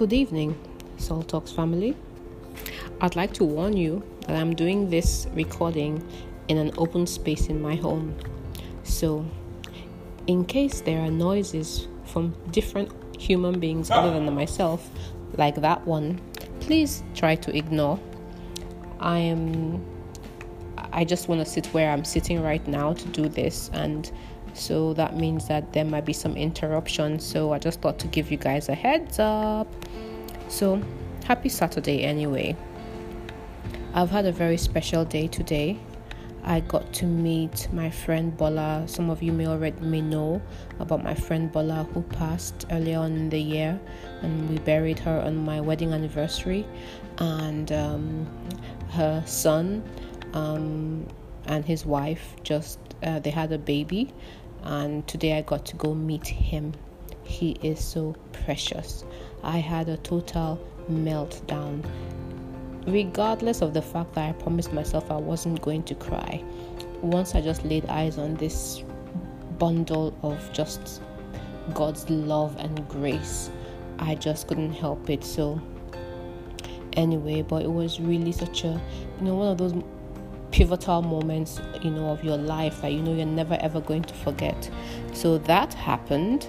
Good evening, Salt Talks family. I'd like to warn you that I'm doing this recording in an open space in my home. So, in case there are noises from different human beings other than myself, like that one, please try to ignore. I am I just want to sit where I'm sitting right now to do this and so that means that there might be some interruption. So I just thought to give you guys a heads up. So happy Saturday anyway. I've had a very special day today. I got to meet my friend Bola. Some of you may already may know about my friend Bola who passed earlier on in the year, and we buried her on my wedding anniversary. And um, her son um, and his wife just uh, they had a baby, and today I got to go meet him. He is so precious. I had a total meltdown. Regardless of the fact that I promised myself I wasn't going to cry, once I just laid eyes on this bundle of just God's love and grace, I just couldn't help it. So, anyway, but it was really such a, you know, one of those pivotal moments, you know, of your life that you know you're never ever going to forget. So that happened,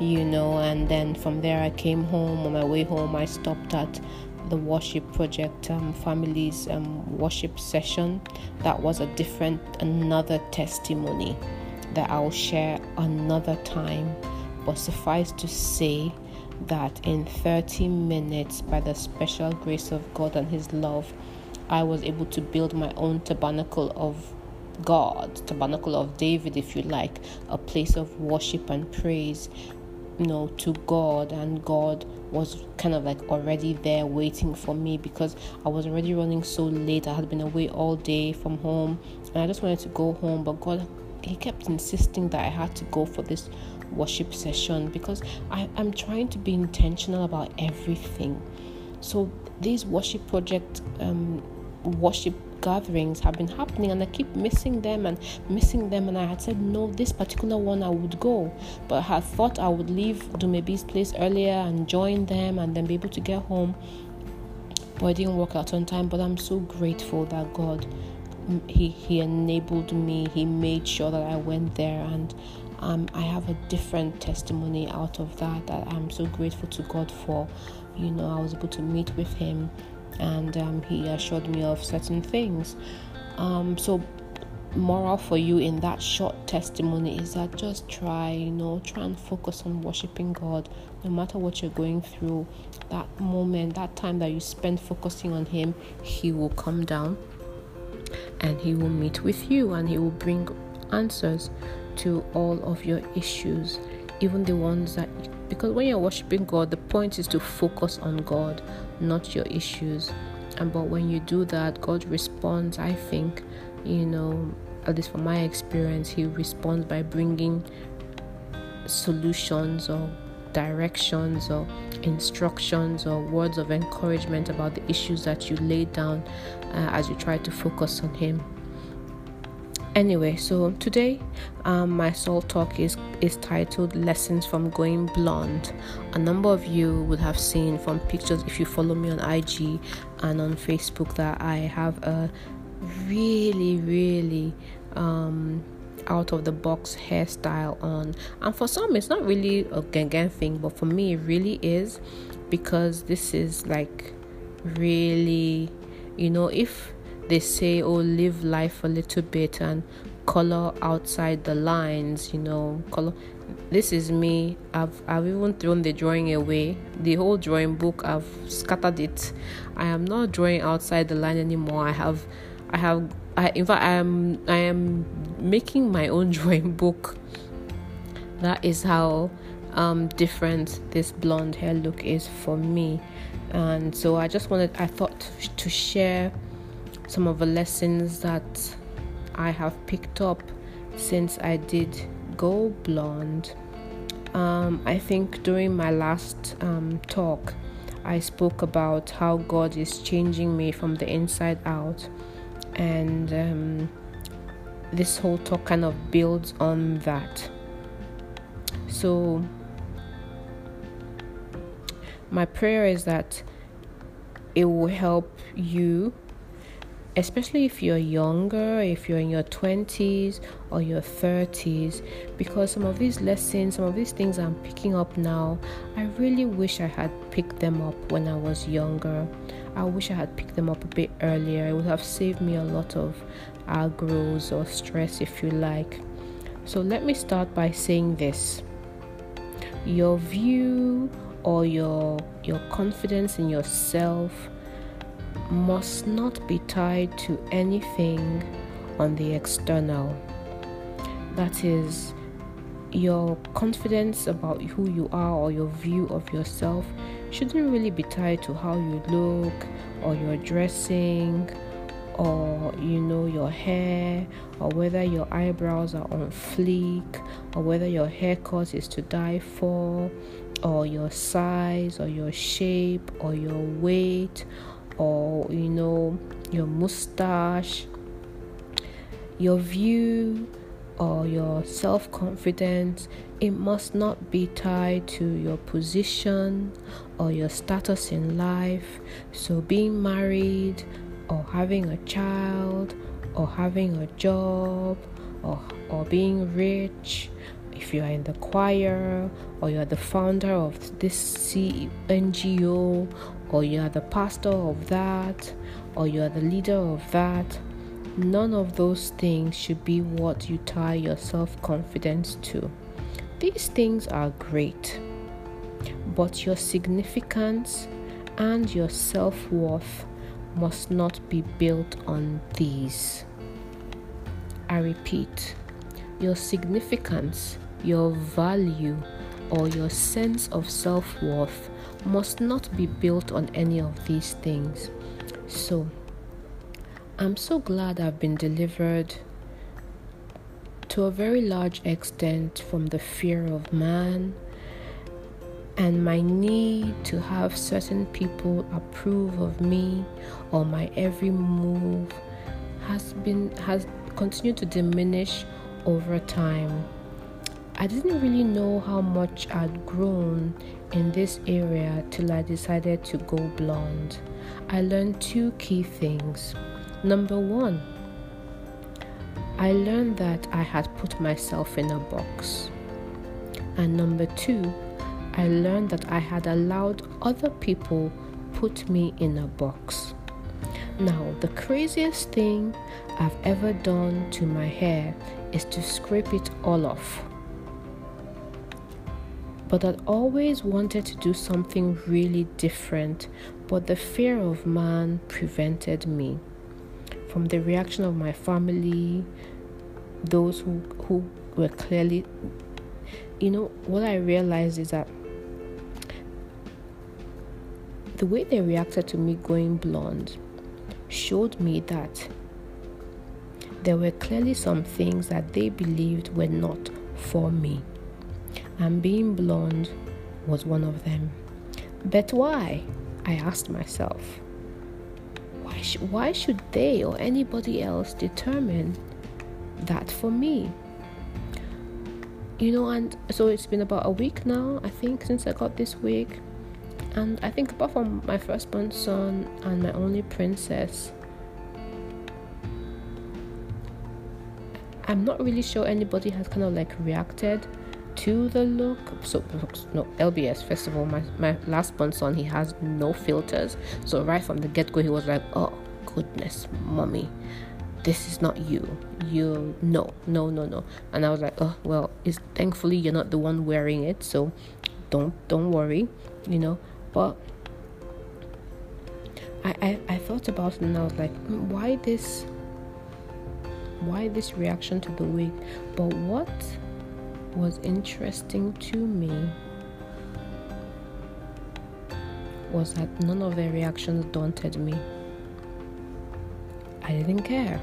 you know, and then from there I came home. On my way home, I stopped at the worship project um, families um, worship session. That was a different, another testimony that I'll share another time. But suffice to say, that in 30 minutes, by the special grace of God and His love, I was able to build my own tabernacle of God, tabernacle of David, if you like, a place of worship and praise, you know, to God. And God was kind of like already there waiting for me because I was already running so late. I had been away all day from home and I just wanted to go home, but God, He kept insisting that I had to go for this worship session because I, I'm trying to be intentional about everything. So, these worship project um, worship gatherings have been happening and I keep missing them and missing them and I had said no this particular one I would go. But I had thought I would leave Dumebi's place earlier and join them and then be able to get home. But it didn't work out on time but I'm so grateful that God he he enabled me he made sure that I went there and um, I have a different testimony out of that that I'm so grateful to God for. You know I was able to meet with him and um, he assured me of certain things. Um, so, moral for you in that short testimony is that just try, you know, try and focus on worshiping God no matter what you're going through. That moment, that time that you spend focusing on Him, He will come down and He will meet with you and He will bring answers to all of your issues, even the ones that because when you're worshiping God, the point is to focus on God, not your issues. And but when you do that, God responds, I think, you know, at least from my experience, He responds by bringing solutions or directions or instructions or words of encouragement about the issues that you lay down uh, as you try to focus on Him. Anyway, so today um, my salt talk is is titled "Lessons from Going Blonde." A number of you would have seen from pictures if you follow me on IG and on Facebook that I have a really, really um, out of the box hairstyle on. And for some, it's not really a gangan thing, but for me, it really is because this is like really, you know, if they say, oh, live life a little bit and color outside the lines, you know, color. This is me. I've I've even thrown the drawing away. The whole drawing book, I've scattered it. I am not drawing outside the line anymore. I have, I have. I, in fact, I am I am making my own drawing book. That is how um, different this blonde hair look is for me, and so I just wanted. I thought to share some of the lessons that I have picked up since I did go blonde. Um, I think during my last um, talk, I spoke about how God is changing me from the inside out, and um, this whole talk kind of builds on that. So, my prayer is that it will help you especially if you're younger, if you're in your 20s or your 30s, because some of these lessons, some of these things I'm picking up now, I really wish I had picked them up when I was younger. I wish I had picked them up a bit earlier. It would have saved me a lot of aggros or stress, if you like. So let me start by saying this your view or your your confidence in yourself must not be tied to anything on the external. That is, your confidence about who you are or your view of yourself shouldn't really be tied to how you look or your dressing or you know your hair or whether your eyebrows are on fleek or whether your haircut is to die for or your size or your shape or your weight or you know your mustache your view or your self confidence, it must not be tied to your position or your status in life. So, being married or having a child or having a job or, or being rich, if you are in the choir or you are the founder of this NGO or you are the pastor of that, or you are the leader of that. None of those things should be what you tie your self confidence to. These things are great, but your significance and your self worth must not be built on these. I repeat, your significance, your value, or your sense of self worth must not be built on any of these things. So, I'm so glad I've been delivered to a very large extent from the fear of man and my need to have certain people approve of me or my every move has been has continued to diminish over time I didn't really know how much I'd grown in this area till I decided to go blonde. I learned two key things. Number one, I learned that I had put myself in a box. And number two, I learned that I had allowed other people put me in a box. Now, the craziest thing I've ever done to my hair is to scrape it all off but I'd always wanted to do something really different, but the fear of man prevented me. From the reaction of my family, those who, who were clearly, you know, what I realized is that the way they reacted to me going blonde showed me that there were clearly some things that they believed were not for me and being blonde was one of them. But why? I asked myself. Why, sh- why should they or anybody else determine that for me? You know, and so it's been about a week now, I think, since I got this wig. And I think, apart from my firstborn son and my only princess, I'm not really sure anybody has kind of like reacted to the look. So no LBS. First of all, my my last born son he has no filters. So right from the get go, he was like, "Oh goodness, mommy." This is not you. You no, no, no, no. And I was like, oh well, it's thankfully you're not the one wearing it, so don't don't worry, you know. But I, I, I thought about it and I was like, mm, why this why this reaction to the wig? But what was interesting to me was that none of their reactions daunted me. I didn't care.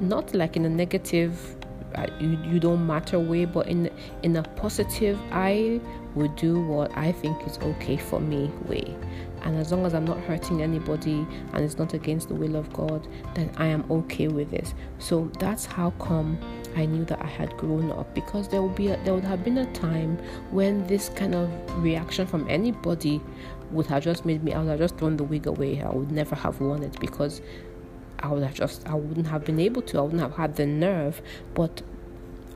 Not like in a negative, uh, you, you don't matter way, but in in a positive, I would do what I think is okay for me way. And as long as I'm not hurting anybody and it's not against the will of God, then I am okay with this. So that's how come I knew that I had grown up because there would be a, there would have been a time when this kind of reaction from anybody would have just made me, I would have just thrown the wig away. I would never have worn it because I would have just, I wouldn't have been able to. I wouldn't have had the nerve. But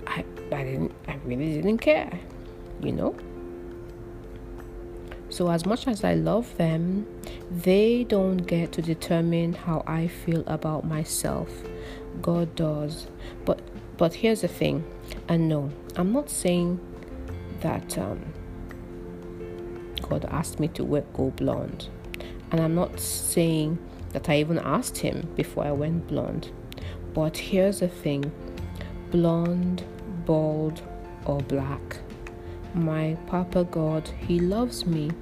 I, I didn't, I really didn't care, you know? So, as much as I love them, they don't get to determine how I feel about myself. God does. But but here's the thing, and no, I'm not saying that um, God asked me to go blonde, and I'm not saying that I even asked Him before I went blonde. But here's the thing: blonde, bald, or black my Papa God, He loves me,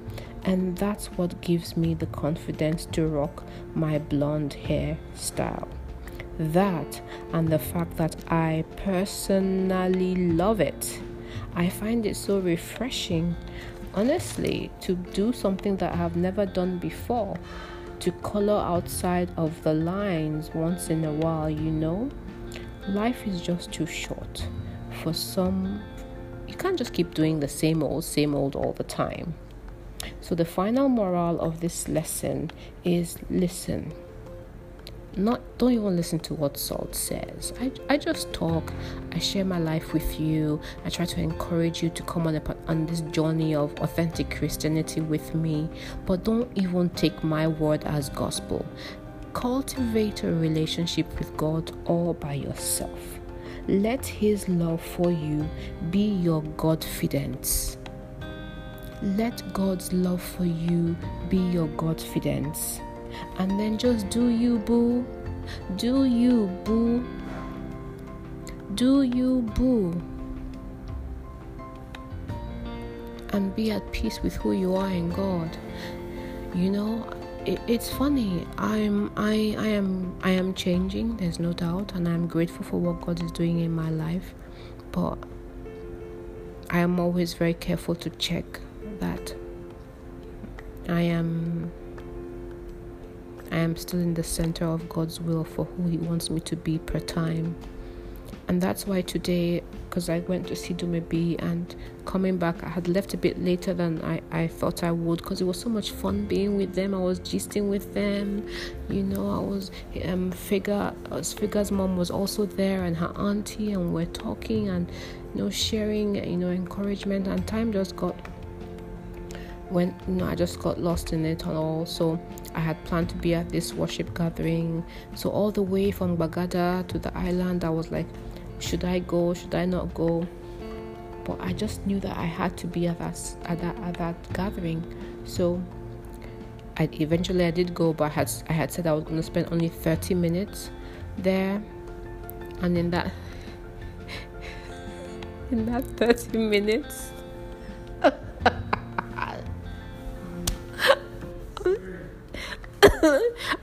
and that's what gives me the confidence to rock my blonde hair style. That and the fact that I personally love it. I find it so refreshing, honestly, to do something that I have never done before, to color outside of the lines once in a while, you know. Life is just too short for some you can't just keep doing the same old, same old all the time. So, the final moral of this lesson is listen. Not don't even listen to what Salt says. I, I just talk, I share my life with you. I try to encourage you to come on a, on this journey of authentic Christianity with me, but don't even take my word as gospel. Cultivate a relationship with God all by yourself. Let His love for you be your Godfidence. Let God's love for you be your Godfidence. And then just do you, boo. Do you, boo. Do you, boo. And be at peace with who you are in God. You know, it's funny. I'm I I am I am changing. There's no doubt, and I'm grateful for what God is doing in my life. But I am always very careful to check that I am I am still in the center of God's will for who He wants me to be per time. And that's why today because i went to see dumebi and coming back i had left a bit later than i, I thought i would because it was so much fun being with them. I was gisting with them you know i was um figure was figure's mom was also there and her auntie and we're talking and you know sharing you know encouragement. And time just got when you know I just got lost in it and all. So I had planned to be at this worship gathering. So all the way from Magodo to the island, I was like, should I go? Should I not go? But I just knew that I had to be at that at that at that gathering. So I eventually I did go, but I had I had said I was going to spend only 30 minutes there, and in that in that 30 minutes.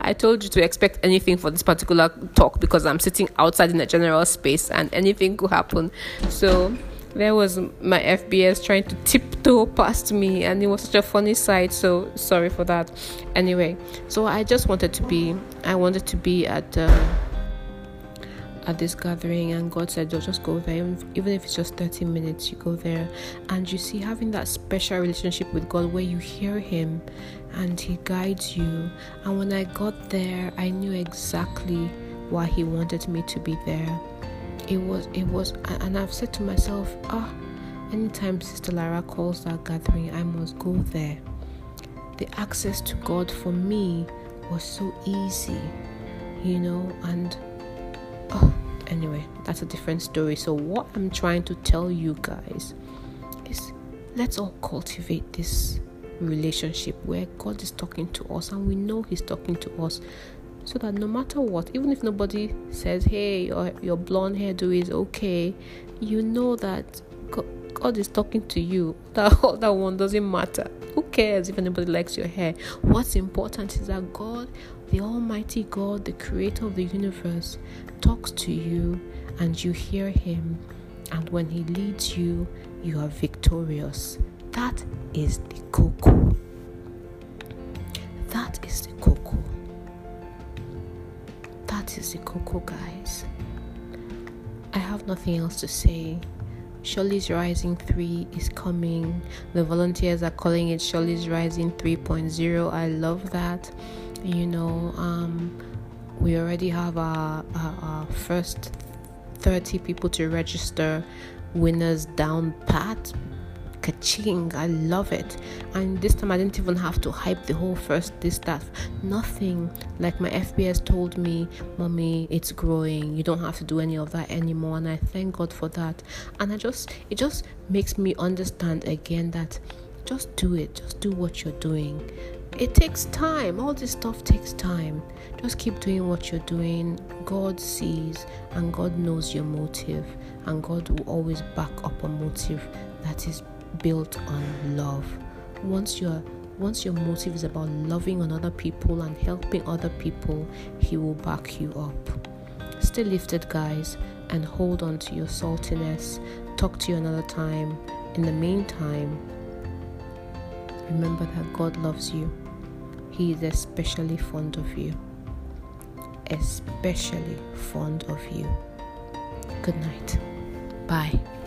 I told you to expect anything for this particular talk because I'm sitting outside in a general space and anything could happen. So there was my FBS trying to tiptoe past me, and it was such a funny sight. So sorry for that. Anyway, so I just wanted to be, I wanted to be at. Uh, at this gathering and God said, "You'll just go there, even if it's just 30 minutes, you go there and you see having that special relationship with God where you hear Him and He guides you. And when I got there, I knew exactly why He wanted me to be there. It was, it was, and I've said to myself, ah, anytime Sister Lara calls that gathering, I must go there. The access to God for me was so easy, you know, and oh, anyway, that's a different story. So, what I'm trying to tell you guys is let's all cultivate this relationship where God is talking to us and we know He's talking to us. So that no matter what, even if nobody says, hey, your, your blonde hairdo is okay, you know that God, God is talking to you. That that one doesn't matter. Who cares if anybody likes your hair? What's important is that God, the Almighty God, the creator of the universe, talks to you and you hear him. And when he leads you, you are victorious. That is the cocoa. That is the cocoa. That is the cocoa, guys. I have nothing else to say Shirley's Rising 3 is coming. The volunteers are calling it Shirley's Rising 3.0. I love that. You know, um, we already have our, our, our first 30 people to register winners down pat Kaching, I love it. And this time I didn't even have to hype the whole first this that nothing. Like my FBS told me, Mommy, it's growing. You don't have to do any of that anymore. And I thank God for that. And I just it just makes me understand again that just do it. Just do what you're doing. It takes time. All this stuff takes time. Just keep doing what you're doing. God sees and God knows your motive. And God will always back up a motive that is built on love. Once your once your motive is about loving on other people and helping other people, he will back you up. Stay lifted, guys, and hold on to your saltiness. Talk to you another time. In the meantime, remember that God loves you. He is especially fond of you. Especially fond of you. Good night. Bye.